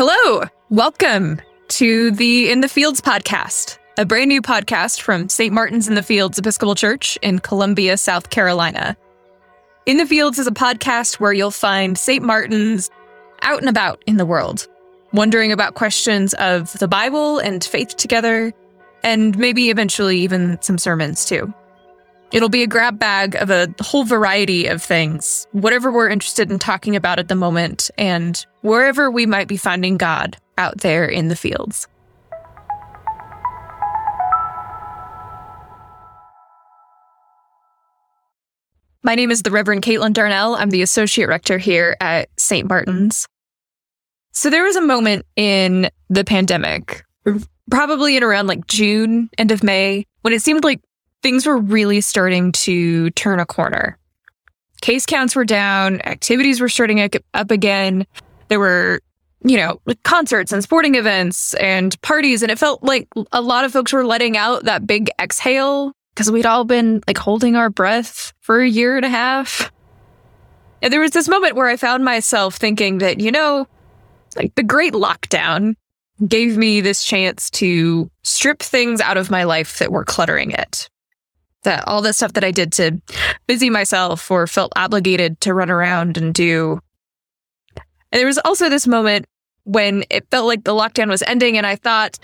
Hello, welcome to the In the Fields podcast, a brand new podcast from St. Martin's in the Fields Episcopal Church in Columbia, South Carolina. In the Fields is a podcast where you'll find St. Martin's out and about in the world, wondering about questions of the Bible and faith together, and maybe eventually even some sermons too. It'll be a grab bag of a whole variety of things, whatever we're interested in talking about at the moment, and wherever we might be finding God out there in the fields. My name is the Reverend Caitlin Darnell. I'm the Associate Rector here at St. Martin's. So there was a moment in the pandemic, probably in around like June, end of May, when it seemed like things were really starting to turn a corner. Case counts were down, activities were starting up again. There were, you know, concerts and sporting events and parties. And it felt like a lot of folks were letting out that big exhale because we'd all been like holding our breath for a year and a half. And there was this moment where I found myself thinking that, you know, like the great lockdown gave me this chance to strip things out of my life that were cluttering it that all the stuff that I did to busy myself or felt obligated to run around and do. And there was also this moment when it felt like the lockdown was ending, and I thought,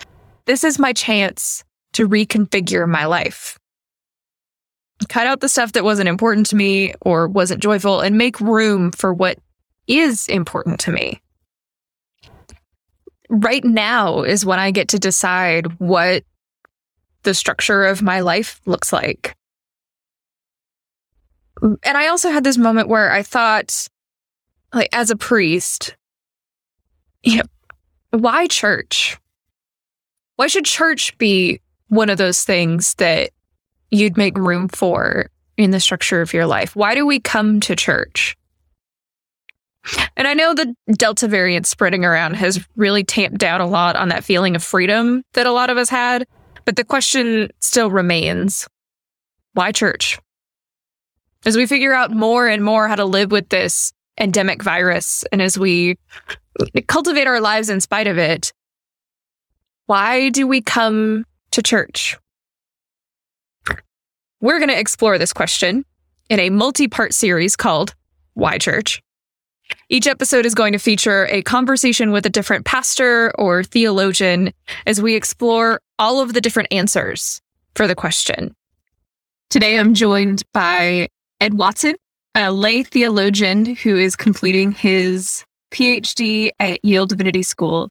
this is my chance to reconfigure my life. Cut out the stuff that wasn't important to me or wasn't joyful and make room for what is important to me. Right now is when I get to decide what the structure of my life looks like. And I also had this moment where I thought, like, as a priest, you know, why church? Why should church be one of those things that you'd make room for in the structure of your life? Why do we come to church? And I know the Delta variant spreading around has really tamped down a lot on that feeling of freedom that a lot of us had. But the question still remains why church? As we figure out more and more how to live with this endemic virus, and as we cultivate our lives in spite of it, why do we come to church? We're going to explore this question in a multi part series called Why Church? Each episode is going to feature a conversation with a different pastor or theologian as we explore all of the different answers for the question. Today, I'm joined by Ed Watson, a lay theologian who is completing his PhD at Yale Divinity School.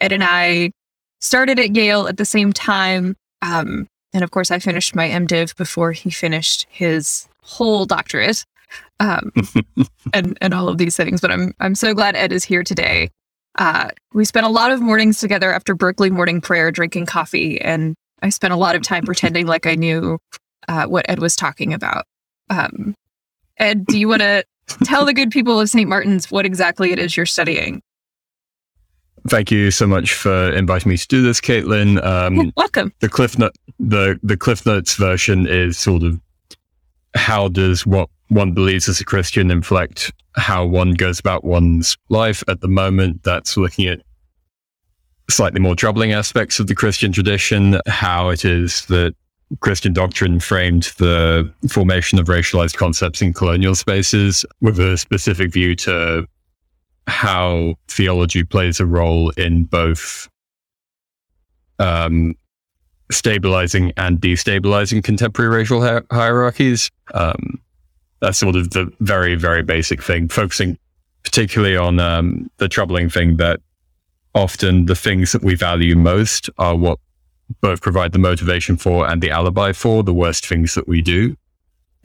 Ed and I started at Yale at the same time. Um, and of course, I finished my MDiv before he finished his whole doctorate um, and and all of these things. But I'm I'm so glad Ed is here today. Uh, we spent a lot of mornings together after Berkeley morning prayer, drinking coffee, and I spent a lot of time pretending like I knew uh, what Ed was talking about. Um, Ed, do you want to tell the good people of St. Martin's what exactly it is you're studying? Thank you so much for inviting me to do this, Caitlin. Um, Welcome. The Cliff Note, the the Cliff Notes version is sort of how does what one believes as a Christian inflect how one goes about one's life at the moment. That's looking at slightly more troubling aspects of the Christian tradition, how it is that Christian doctrine framed the formation of racialized concepts in colonial spaces with a specific view to how theology plays a role in both um, stabilizing and destabilizing contemporary racial hi- hierarchies. Um, that's sort of the very, very basic thing, focusing particularly on um, the troubling thing that often the things that we value most are what both provide the motivation for and the alibi for the worst things that we do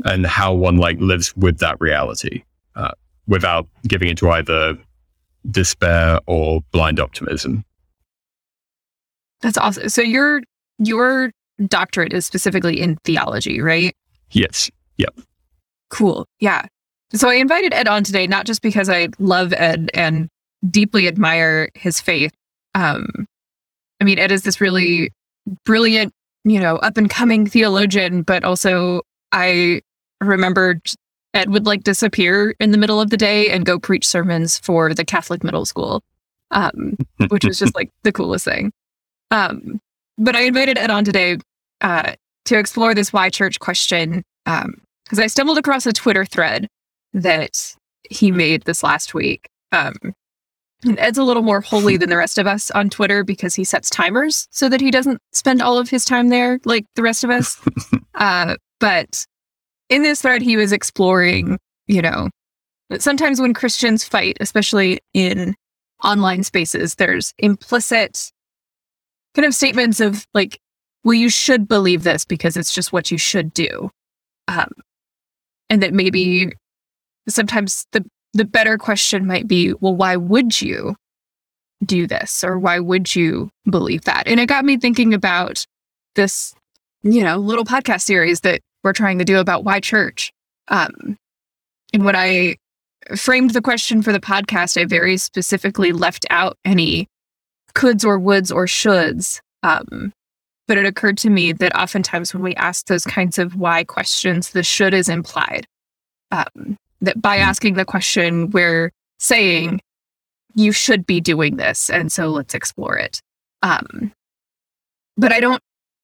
and how one like lives with that reality uh, without giving into either despair or blind optimism. That's awesome. So your your doctorate is specifically in theology, right? Yes. Yep. Cool. Yeah. So I invited Ed on today, not just because I love Ed and deeply admire his faith. Um, I mean, Ed is this really brilliant, you know, up and coming theologian, but also I remembered Ed would like disappear in the middle of the day and go preach sermons for the Catholic middle school. um, which was just like the coolest thing. Um, but I invited Ed on today uh, to explore this why church question because um, I stumbled across a Twitter thread that he made this last week. Um, and Ed's a little more holy than the rest of us on Twitter because he sets timers so that he doesn't spend all of his time there like the rest of us. uh, but in this thread, he was exploring, you know, sometimes when Christians fight, especially in online spaces, there's implicit kind of statements of like, well, you should believe this because it's just what you should do. Um, and that maybe sometimes the the better question might be, well, why would you do this? Or why would you believe that? And it got me thinking about this, you know, little podcast series that we're trying to do about why church. Um, and when I framed the question for the podcast, I very specifically left out any coulds or woulds or shoulds. Um, but it occurred to me that oftentimes when we ask those kinds of why questions, the should is implied. Um, that by hmm. asking the question, we're saying you should be doing this, and so let's explore it. Um, but I don't,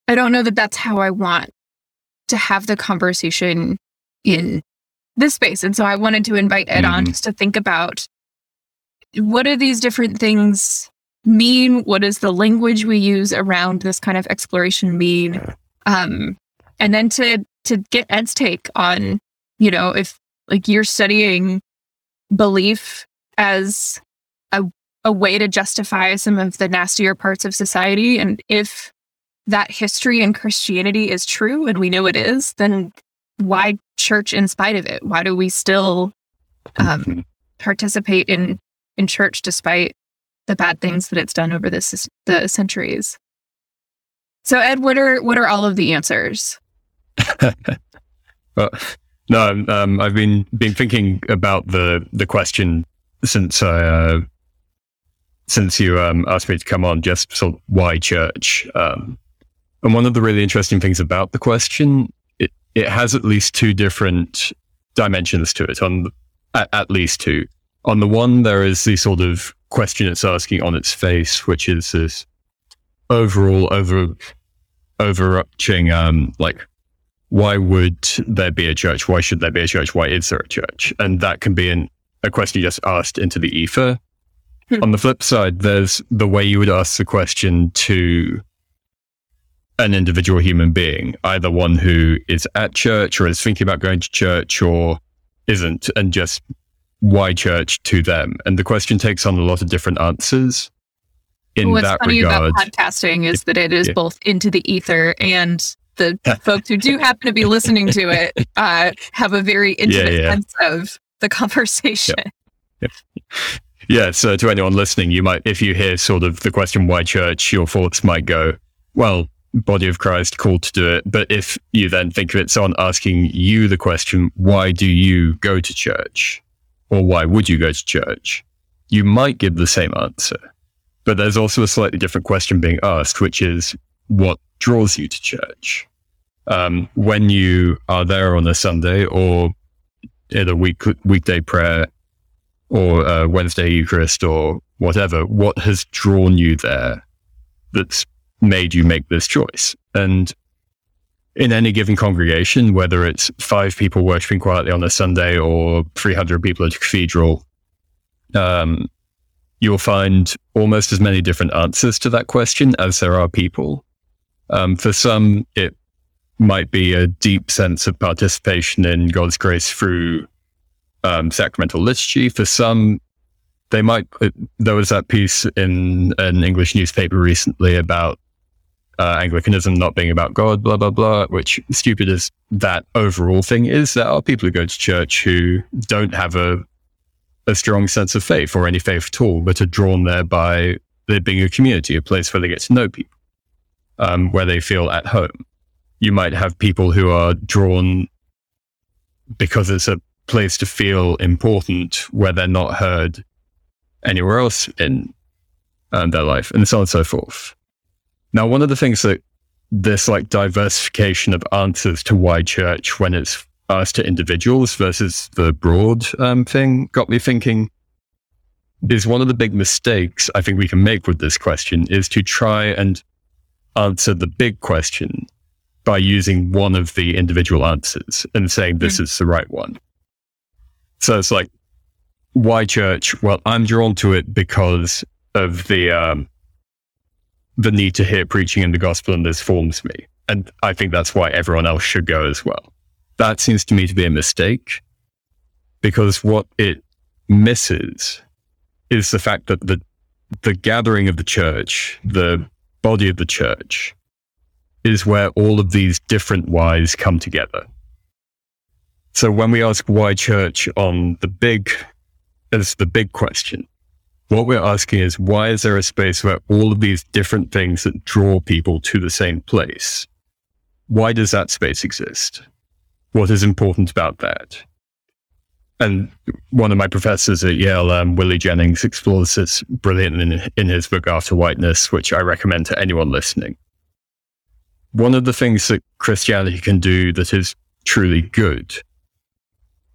I don't know that that's how I want to have the conversation in this space, and so I wanted to invite Ed mm-hmm. on just to think about what are these different things mean? What does the language we use around this kind of exploration mean? Um, and then to to get Ed's take on, you know, if like you're studying belief as a, a way to justify some of the nastier parts of society. And if that history in Christianity is true, and we know it is, then why church in spite of it? Why do we still um, mm-hmm. participate in in church despite the bad things that it's done over this the centuries? So, Ed, what are what are all of the answers? well, no, um, I've been been thinking about the the question since I uh, since you um, asked me to come on. Just sort of why church? Um, and one of the really interesting things about the question, it it has at least two different dimensions to it. On the, at, at least two. On the one, there is the sort of question it's asking on its face, which is this overall over overarching um, like why would there be a church? Why should there be a church? Why is there a church? And that can be an, a question you just asked into the ether. Hmm. On the flip side, there's the way you would ask the question to an individual human being, either one who is at church or is thinking about going to church or isn't, and just why church to them. And the question takes on a lot of different answers. In What's that funny regard, about podcasting is that it is yeah. both into the ether and the folks who do happen to be listening to it uh, have a very intimate yeah, yeah. sense of the conversation. Yeah. yeah. So to anyone listening, you might, if you hear sort of the question, why church, your thoughts might go, well, body of Christ called to do it. But if you then think of it, someone asking you the question, why do you go to church? Or why would you go to church? You might give the same answer. But there's also a slightly different question being asked, which is, what draws you to church. Um, when you are there on a Sunday or in a week weekday prayer or uh, Wednesday Eucharist or whatever, what has drawn you there that's made you make this choice? And in any given congregation, whether it's five people worshiping quietly on a Sunday or 300 people at a cathedral, um, you'll find almost as many different answers to that question as there are people. Um, for some, it might be a deep sense of participation in God's grace through um, sacramental liturgy. For some, they might. Uh, there was that piece in an English newspaper recently about uh, Anglicanism not being about God, blah blah blah. Which stupid as that overall thing is, there are people who go to church who don't have a a strong sense of faith or any faith at all, but are drawn there by there being a community, a place where they get to know people um, where they feel at home. You might have people who are drawn because it's a place to feel important where they're not heard anywhere else in um, their life, and so on and so forth. Now, one of the things that this like diversification of answers to why church when it's asked to individuals versus the broad um, thing got me thinking is one of the big mistakes I think we can make with this question is to try and answer the big question by using one of the individual answers and saying this mm-hmm. is the right one. So it's like, why church? Well, I'm drawn to it because of the um, the need to hear preaching in the gospel, and this forms me. And I think that's why everyone else should go as well. That seems to me to be a mistake because what it misses is the fact that the the gathering of the church, the body of the church, is where all of these different whys come together. So when we ask why church on the big, as the big question, what we're asking is why is there a space where all of these different things that draw people to the same place? Why does that space exist? What is important about that? And one of my professors at Yale, um, Willie Jennings, explores this brilliantly in, in his book After Whiteness, which I recommend to anyone listening. One of the things that Christianity can do that is truly good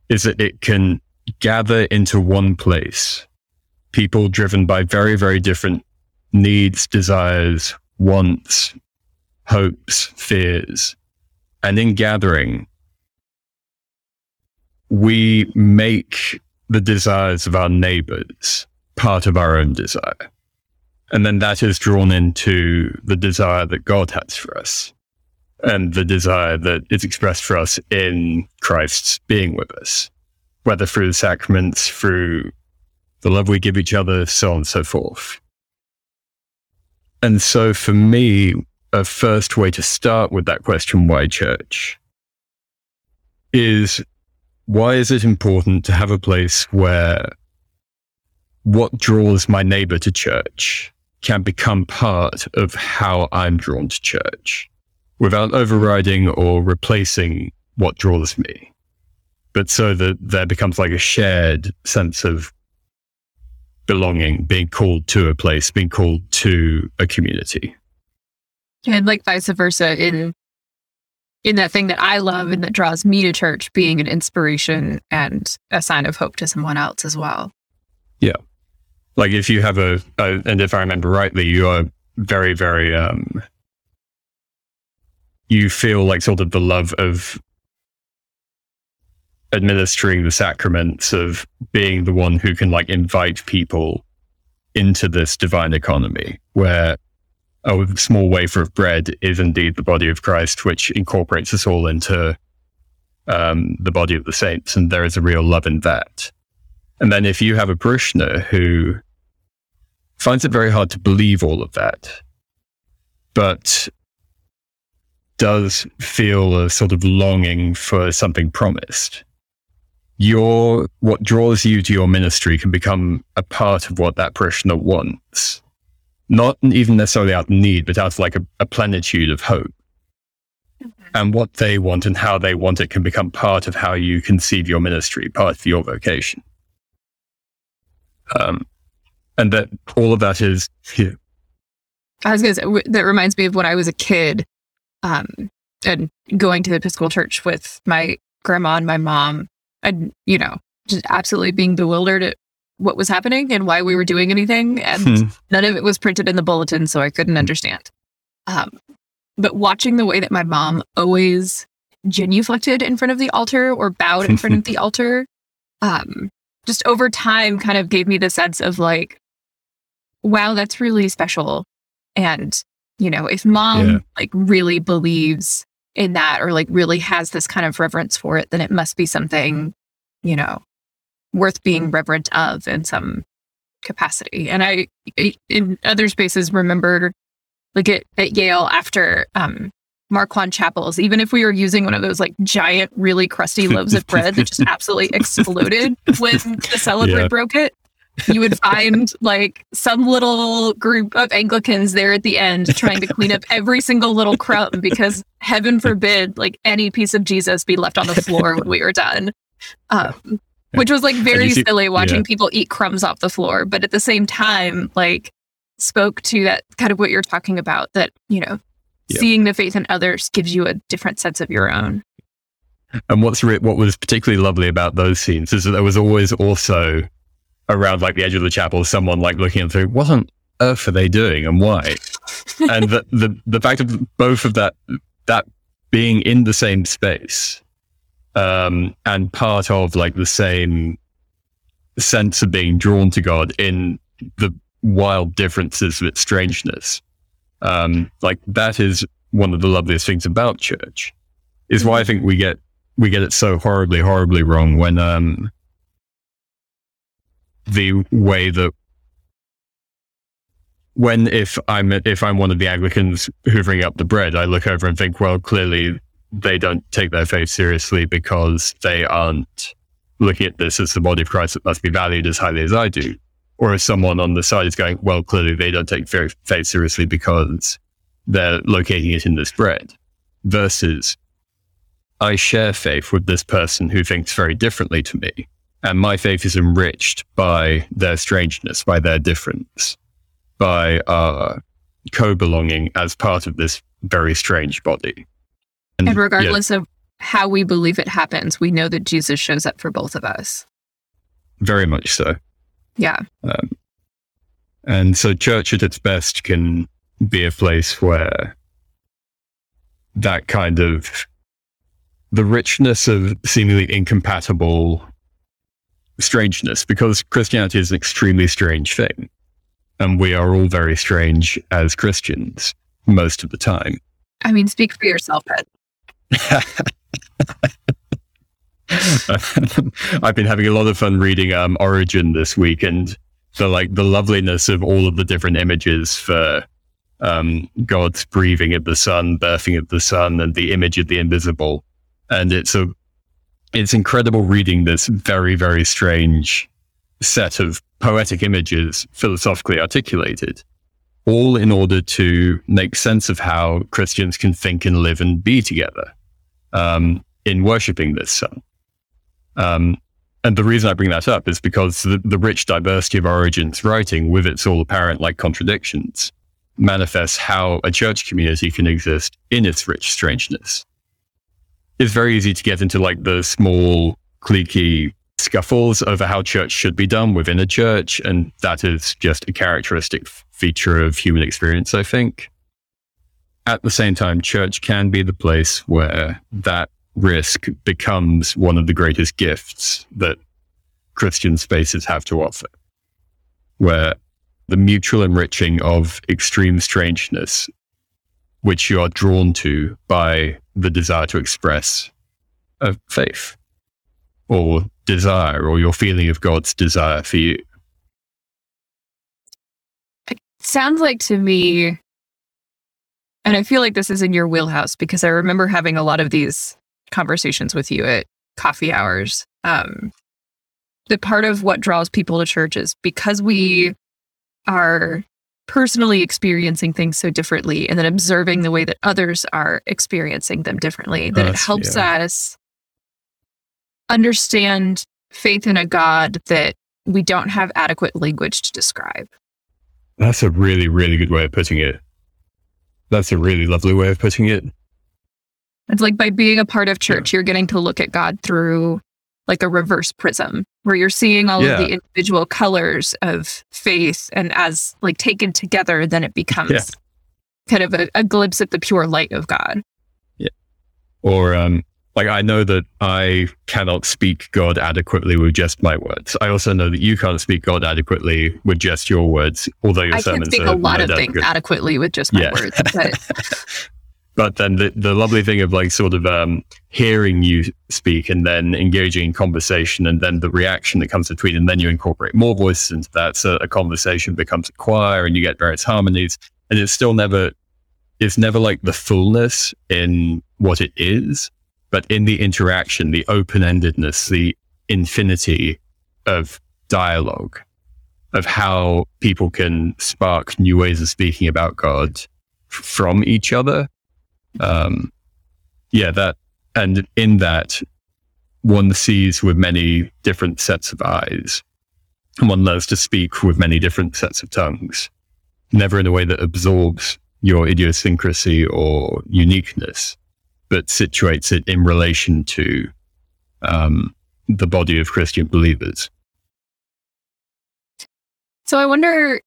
is that it can gather into one place people driven by very, very different needs, desires, wants, hopes, fears. And in gathering, we make the desires of our neighbors part of our own desire. And then that is drawn into the desire that God has for us and the desire that is expressed for us in Christ's being with us, whether through the sacraments, through the love we give each other, so on and so forth. And so for me, a first way to start with that question, why church, is why is it important to have a place where what draws my neighbor to church can become part of how I'm drawn to church without overriding or replacing what draws me. But so that there becomes like a shared sense of belonging, being called to a place, being called to a community. And like vice versa in in that thing that I love and that draws me to church, being an inspiration and a sign of hope to someone else as well. Yeah. Like if you have a, a and if I remember rightly, you are very, very um you feel like sort of the love of administering the sacraments of being the one who can like invite people into this divine economy where a small wafer of bread is indeed the body of Christ, which incorporates us all into um, the body of the saints. And there is a real love in that. And then if you have a parishioner who finds it very hard to believe all of that, but does feel a sort of longing for something promised, your what draws you to your ministry can become a part of what that parishioner wants. Not even necessarily out of need, but out of like a, a plenitude of hope. Mm-hmm. And what they want and how they want it can become part of how you conceive your ministry, part of your vocation. Um, and that all of that is here. I was going to say, that reminds me of when I was a kid um, and going to the Episcopal Church with my grandma and my mom and you know just absolutely being bewildered at what was happening and why we were doing anything and hmm. none of it was printed in the bulletin so i couldn't understand um, but watching the way that my mom always genuflected in front of the altar or bowed in front of the altar um, just over time kind of gave me the sense of like wow that's really special and you know if mom yeah. like really believes in that or like really has this kind of reverence for it, then it must be something, you know, worth being reverent of in some capacity. And I, in other spaces, remembered like at, at Yale after um, Marquand chapels, even if we were using one of those like giant, really crusty loaves of bread that just absolutely exploded when the celebrant yeah. broke it, you would find like some little group of Anglicans there at the end trying to clean up every single little crumb because heaven forbid like any piece of Jesus be left on the floor when we were done. Um, which was like very see, silly watching yeah. people eat crumbs off the floor, but at the same time, like spoke to that kind of what you're talking about that, you know, yeah. seeing the faith in others gives you a different sense of your own. And what's re- what was particularly lovely about those scenes is that there was always also around like the edge of the chapel, someone like looking through, what on earth are they doing and why? and the, the, the fact of both of that, that being in the same space, um, and part of like the same sense of being drawn to God in the wild differences of its strangeness. Um, like that is one of the loveliest things about church. Is why I think we get we get it so horribly, horribly wrong when um, the way that when if I'm if I'm one of the Anglicans hoovering up the bread, I look over and think, well, clearly they don't take their faith seriously because they aren't looking at this as the body of Christ that must be valued as highly as I do. Or if someone on the side is going, well, clearly they don't take faith seriously because they're locating it in this bread. Versus, I share faith with this person who thinks very differently to me. And my faith is enriched by their strangeness, by their difference, by our co belonging as part of this very strange body. And, and regardless yeah. of how we believe it happens, we know that Jesus shows up for both of us. Very much so. Yeah. Um, and so, church at its best can be a place where that kind of the richness of seemingly incompatible strangeness, because Christianity is an extremely strange thing. And we are all very strange as Christians most of the time. I mean, speak for yourself, Ed. I've been having a lot of fun reading um, Origen this week, and the like the loveliness of all of the different images for um, God's breathing of the Son, birthing of the Son, and the image of the invisible. And it's a it's incredible reading this very very strange set of poetic images philosophically articulated, all in order to make sense of how Christians can think and live and be together um, in worshiping this Son. Um, and the reason I bring that up is because the, the rich diversity of Origen's writing, with its all apparent like contradictions, manifests how a church community can exist in its rich strangeness. It's very easy to get into like the small, cliquey scuffles over how church should be done within a church. And that is just a characteristic feature of human experience, I think. At the same time, church can be the place where that risk becomes one of the greatest gifts that Christian spaces have to offer, where the mutual enriching of extreme strangeness, which you are drawn to by the desire to express a faith or desire or your feeling of God's desire for you. It sounds like to me, and I feel like this is in your wheelhouse because I remember having a lot of these conversations with you at coffee hours. Um, the part of what draws people to church is because we are personally experiencing things so differently and then observing the way that others are experiencing them differently that it helps yeah. us understand faith in a god that we don't have adequate language to describe that's a really really good way of putting it that's a really lovely way of putting it it's like by being a part of church, yeah. you're getting to look at God through like a reverse prism where you're seeing all yeah. of the individual colors of faith and as like taken together, then it becomes yeah. kind of a, a, glimpse at the pure light of God. Yeah. Or, um, like I know that I cannot speak God adequately with just my words. I also know that you can't speak God adequately with just your words, although your I sermons can speak a lot of things adequately with just my yeah. words. But but then the, the lovely thing of like sort of um, hearing you speak and then engaging in conversation and then the reaction that comes between and then you incorporate more voices into that so a conversation becomes a choir and you get various harmonies. And it's still never it's never like the fullness in what it is but in the interaction the open-endedness the infinity of dialogue of how people can spark new ways of speaking about god from each other um, yeah, that, and in that, one sees with many different sets of eyes, and one learns to speak with many different sets of tongues, never in a way that absorbs your idiosyncrasy or uniqueness, but situates it in relation to um, the body of Christian believers. So I wonder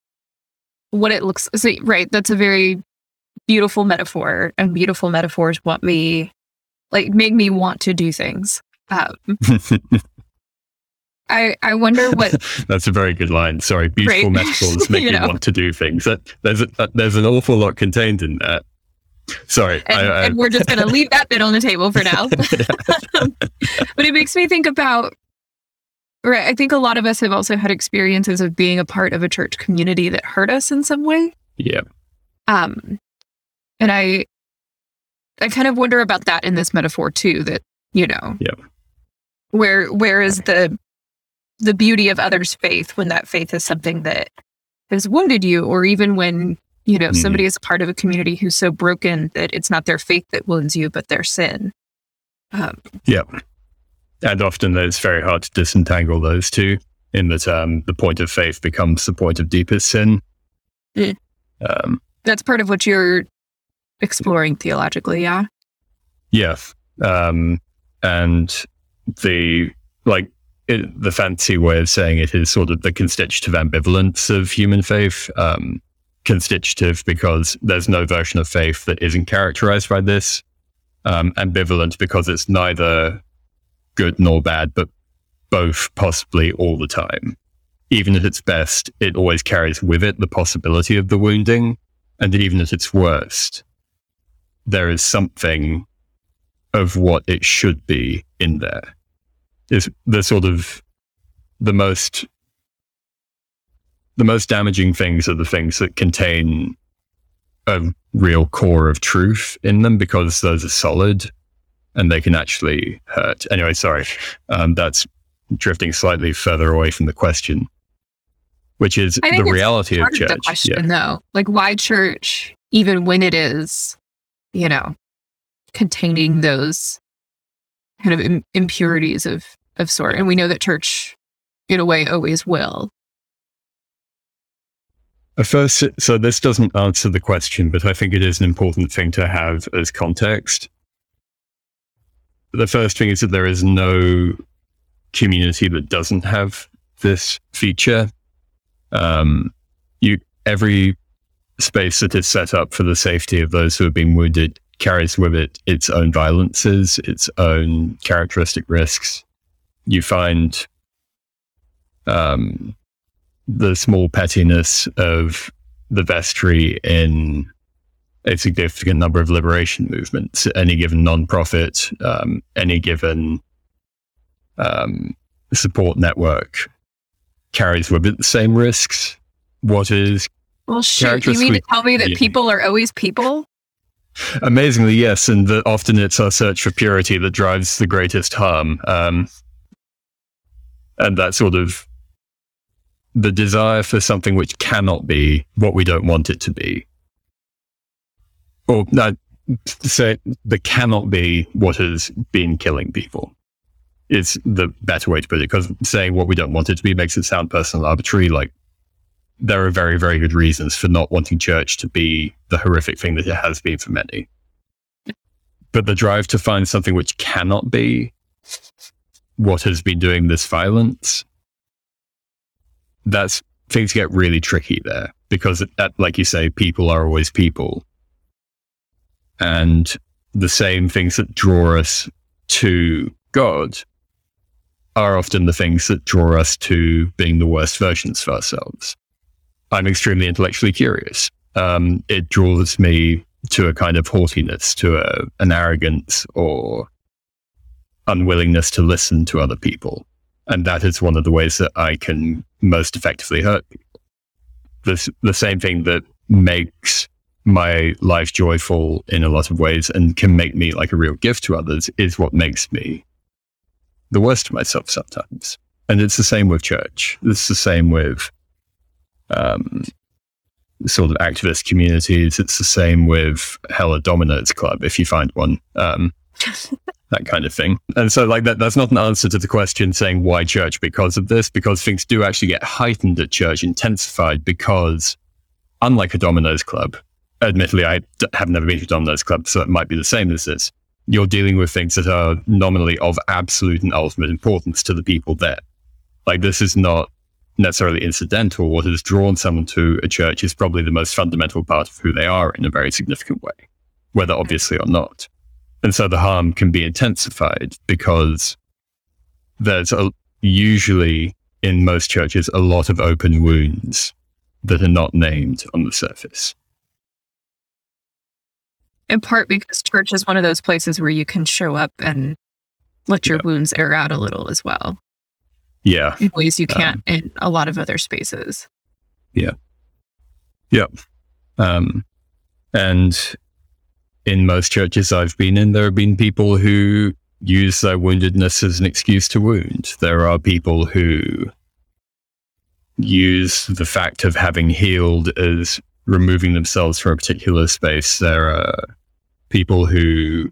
what it looks so, right. That's a very beautiful metaphor, and beautiful metaphors want me like make me want to do things. Um, I I wonder what. That's a very good line. Sorry, beautiful right? metaphors make you me know. want to do things. That, there's a, there's an awful lot contained in that. Sorry, and, I, I, and we're just going to leave that bit on the table for now. but it makes me think about. Right, I think a lot of us have also had experiences of being a part of a church community that hurt us in some way. Yeah. Um, and I, I kind of wonder about that in this metaphor too. That you know, yeah. Where where is the the beauty of others' faith when that faith is something that has wounded you, or even when you know mm-hmm. somebody is a part of a community who's so broken that it's not their faith that wounds you, but their sin. Um, yeah, and often it's very hard to disentangle those two. In that, um, the point of faith becomes the point of deepest sin. Mm. Um, That's part of what you're exploring theologically, yeah. Yes, um, and the like it, the fancy way of saying it is sort of the constitutive ambivalence of human faith. Um, constitutive because there's no version of faith that isn't characterized by this. Um, ambivalent because it's neither good nor bad, but both possibly all the time. Even at its best, it always carries with it the possibility of the wounding. And even at its worst, there is something of what it should be in there is the sort of the most the most damaging things are the things that contain a real core of truth in them because those are solid and they can actually hurt. Anyway, sorry, um, that's drifting slightly further away from the question, which is the reality of church. Of question, yeah. though, like why church, even when it is, you know, containing those kind of Im- impurities of of sort. And we know that church in a way always will. First so this doesn't answer the question but i think it is an important thing to have as context. The first thing is that there is no community that doesn't have this feature. Um, you every space that is set up for the safety of those who have been wounded carries with it its own violences, its own characteristic risks. You find um, the small pettiness of the vestry in a significant number of liberation movements. Any given nonprofit, um, any given um, support network carries with it the same risks. What is well, shoot, you mean to tell me that people are always people? Amazingly, yes, and that often it's our search for purity that drives the greatest harm, um, and that sort of the desire for something which cannot be what we don't want it to be, or uh, say that cannot be what has been killing people. Is the better way to put it because saying what we don't want it to be makes it sound personal, arbitrary. Like there are very, very good reasons for not wanting church to be the horrific thing that it has been for many. But the drive to find something which cannot be what has been doing this violence, that's things get really tricky there because, like you say, people are always people. And the same things that draw us to God are often the things that draw us to being the worst versions of ourselves. I'm extremely intellectually curious. Um, it draws me to a kind of haughtiness, to a, an arrogance or unwillingness to listen to other people. And that is one of the ways that I can most effectively hurt people. The, the same thing that makes my life joyful in a lot of ways and can make me like a real gift to others is what makes me the worst of myself sometimes. And it's the same with church. It's the same with um, sort of activist communities. It's the same with Hella Dominators Club, if you find one. Um, that kind of thing. And so like that that's not an answer to the question saying why church because of this, because things do actually get heightened at church, intensified because unlike a Domino's club, admittedly I have never been to a Domino's club, so it might be the same as this. You're dealing with things that are nominally of absolute and ultimate importance to the people there. Like this is not necessarily incidental. What has drawn someone to a church is probably the most fundamental part of who they are in a very significant way, whether obviously or not. And so the harm can be intensified because there's a, usually in most churches a lot of open wounds that are not named on the surface. In part because church is one of those places where you can show up and let your yeah. wounds air out a little as well. Yeah. In ways you can't um, in a lot of other spaces. Yeah. Yep. Um, and in most churches I've been in, there have been people who use their woundedness as an excuse to wound. There are people who use the fact of having healed as removing themselves from a particular space. There are people who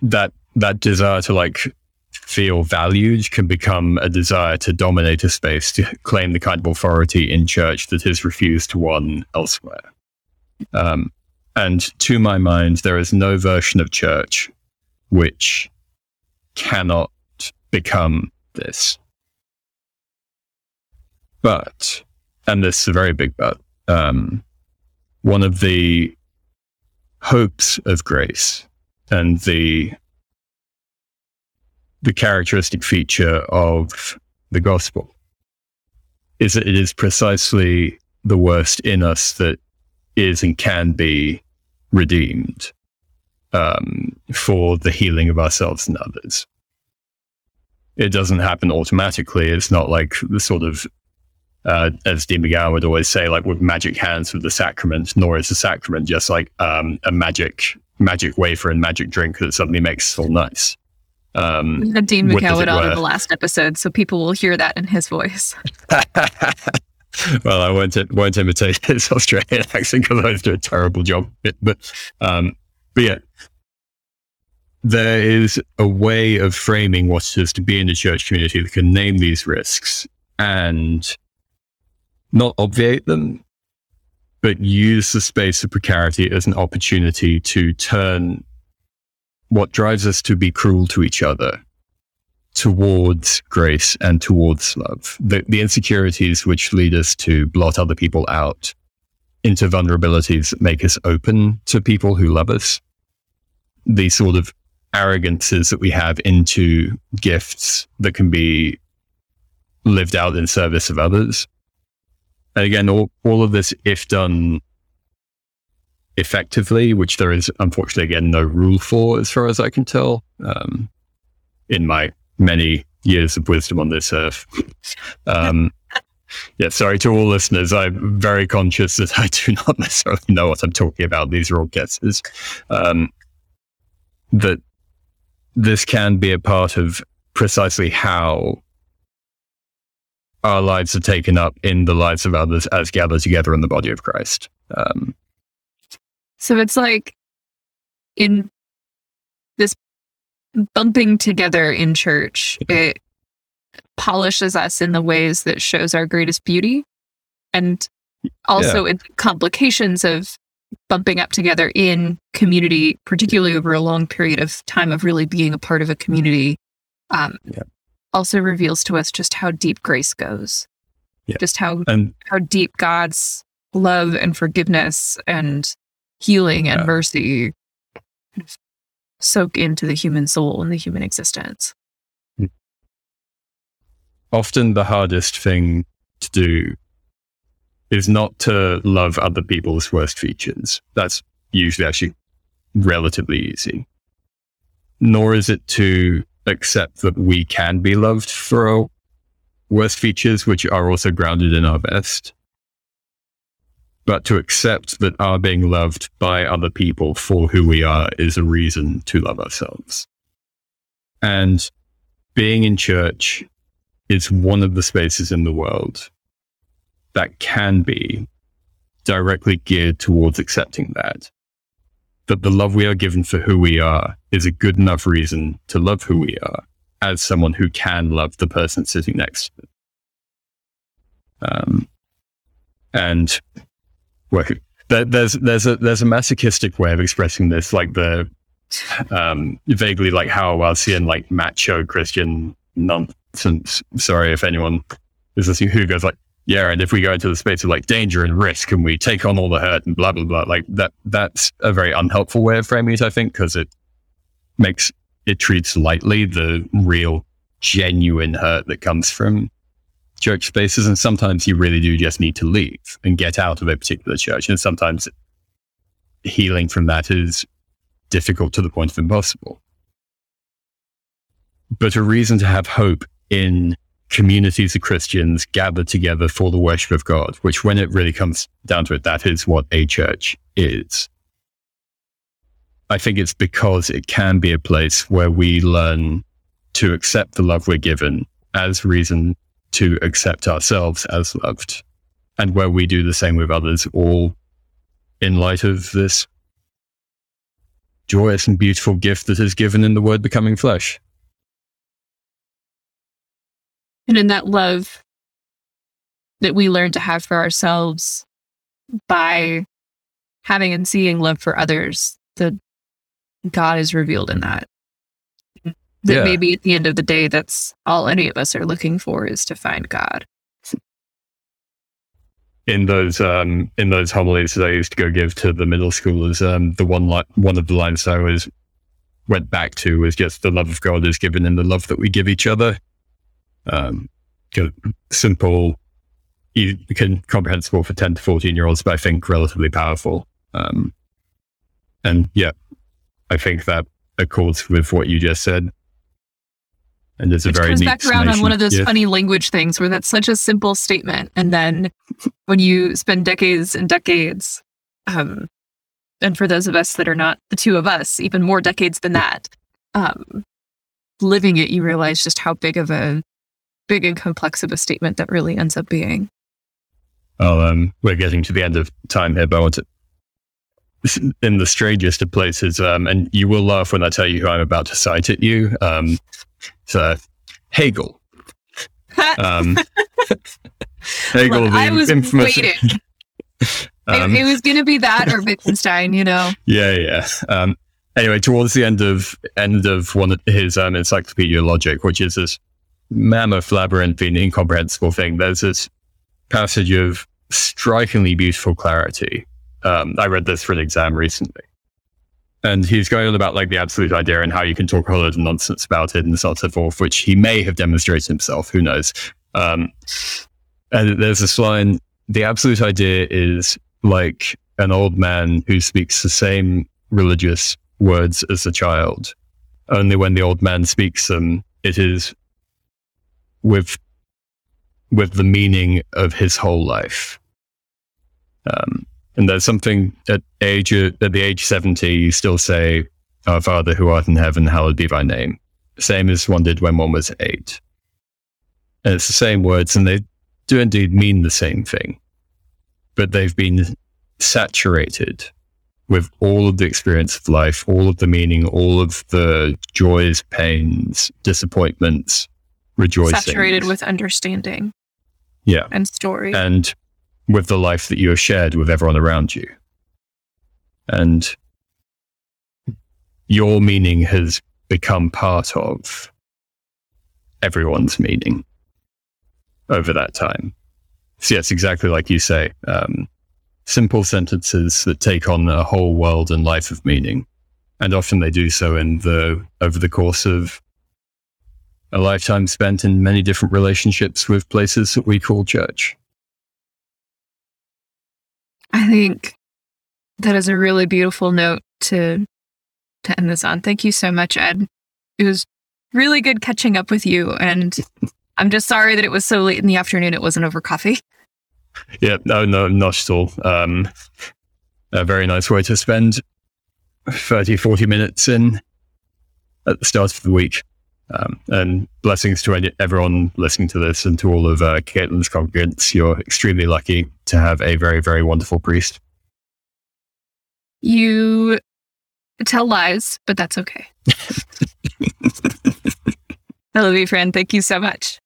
that that desire to like feel valued can become a desire to dominate a space to claim the kind of authority in church that is refused to one elsewhere. Um, and to my mind, there is no version of church which cannot become this. But, and this is a very big but, um, one of the hopes of grace and the the characteristic feature of the gospel is that it is precisely the worst in us that is and can be redeemed um, for the healing of ourselves and others. It doesn't happen automatically. It's not like the sort of, uh, as Dean McGowan would always say, like with magic hands with the sacrament, nor is the sacrament just like um, a magic magic wafer and magic drink that suddenly makes us feel nice. Um, we had Dean McGowan on in the last episode, so people will hear that in his voice. well, I won't won't imitate his Australian accent because I do a terrible job. But um, but yeah, there is a way of framing what it is to be in the church community that can name these risks and not obviate them, but use the space of precarity as an opportunity to turn what drives us to be cruel to each other towards grace and towards love. The, the insecurities which lead us to blot other people out into vulnerabilities that make us open to people who love us. The sort of arrogances that we have into gifts that can be lived out in service of others. And again, all, all of this, if done effectively, which there is unfortunately again no rule for, as far as I can tell, um, in my many years of wisdom on this earth. Um, yeah, sorry to all listeners. I'm very conscious that I do not necessarily know what I'm talking about. These are all guesses. Um, that this can be a part of precisely how our lives are taken up in the lives of others as gathered together in the body of Christ. Um, so it's like in this bumping together in church, it polishes us in the ways that shows our greatest beauty. And also yeah. in complications of bumping up together in community, particularly over a long period of time of really being a part of a community, um, yeah. also reveals to us just how deep grace goes. Yeah. Just how and, how deep God's love and forgiveness and healing and yeah. mercy soak into the human soul and the human existence. Often the hardest thing to do is not to love other people's worst features. That's usually actually relatively easy. Nor is it to accept that we can be loved for our worst features, which are also grounded in our best but to accept that our being loved by other people for who we are is a reason to love ourselves. And being in church is one of the spaces in the world that can be directly geared towards accepting that. That the love we are given for who we are is a good enough reason to love who we are as someone who can love the person sitting next to them. Um, and well, there's there's a there's a masochistic way of expressing this, like the um, vaguely like how I'll see in like macho Christian nonsense. Sorry if anyone is this who goes like, yeah, and if we go into the space of like danger and risk and we take on all the hurt and blah blah blah, like that that's a very unhelpful way of framing it, I think, because it makes it treats lightly the real genuine hurt that comes from church spaces. And sometimes you really do just need to leave and get out of a particular church. And sometimes healing from that is difficult to the point of impossible. But a reason to have hope in communities of Christians gathered together for the worship of God, which when it really comes down to it, that is what a church is. I think it's because it can be a place where we learn to accept the love we're given as reason to accept ourselves as loved, and where we do the same with others, all in light of this joyous and beautiful gift that is given in the word becoming flesh. And in that love that we learn to have for ourselves by having and seeing love for others, that God is revealed in that. That Yeah. maybe at the end of the day, that's all any of us are looking for is to find God. in those um, in those homilies that I used to go give to the middle schoolers, um, the one li- one of the lines I always went back to was just the love of God is given in the love that we give each other. Um, simple, you can comprehensible for ten to fourteen year olds, but I think relatively powerful. Um, and yeah, I think that accords with what you just said. And it's a Which very comes neat back around on one of those Yeah. funny language things where that's such a simple statement. And then when you spend decades and decades, um, and for those of us that are not the two of us, even more decades than that, um, living it, you realize just how big of a big and complex of a statement that really ends up being. Oh, um, we're getting to the end of time here, but I want to, in the strangest of places, um, and you will laugh when I tell you who I'm about to cite at you. Um, so Hegel. Um, Hegel, Look, I was infamous. waiting. um, it, it was going to be that or Wittgenstein, you know. yeah, yeah. Um, anyway, towards the end of end of one of his um, Encyclopedia Logic, which is this mammoth labyrinthine, incomprehensible thing, there's this passage of strikingly beautiful clarity. Um, I read this for an exam recently. And he's going on about like the absolute idea and how you can talk a whole load of nonsense about it and so on and so forth, which he may have demonstrated himself. Who knows? Um, and there's this line the absolute idea is like an old man who speaks the same religious words as a child. Only when the old man speaks them, it is with with the meaning of his whole life. Um, and there's something at age at the age seventy, you still say, "Our Father who art in heaven, hallowed be thy name," same as one did when one was eight. And it's the same words, and they do indeed mean the same thing, but they've been saturated with all of the experience of life, all of the meaning, all of the joys, pains, disappointments, rejoicing. Saturated with understanding yeah, and story. and with the life that you have shared with everyone around you. And your meaning has become part of everyone's meaning over that time. So, yes, exactly like you say. Um, simple sentences that take on a whole world and life of meaning. And often they do so in the over the course of a lifetime spent in many different relationships with places that we call church. I think that is a really beautiful note to to end this on. Thank you so much, Ed. It was really good catching up with you, and I'm just sorry that it was so late in the afternoon. It wasn't over coffee. Yeah, no, no, not at all. Um, a very nice way to spend 30, 40 minutes in at the start of the week. Um, and blessings to any- everyone listening to this and to all of uh, Caitlin's congregants. You're extremely lucky to have a very, very wonderful priest. You tell lies, but that's okay. I love you, friend. Thank you so much.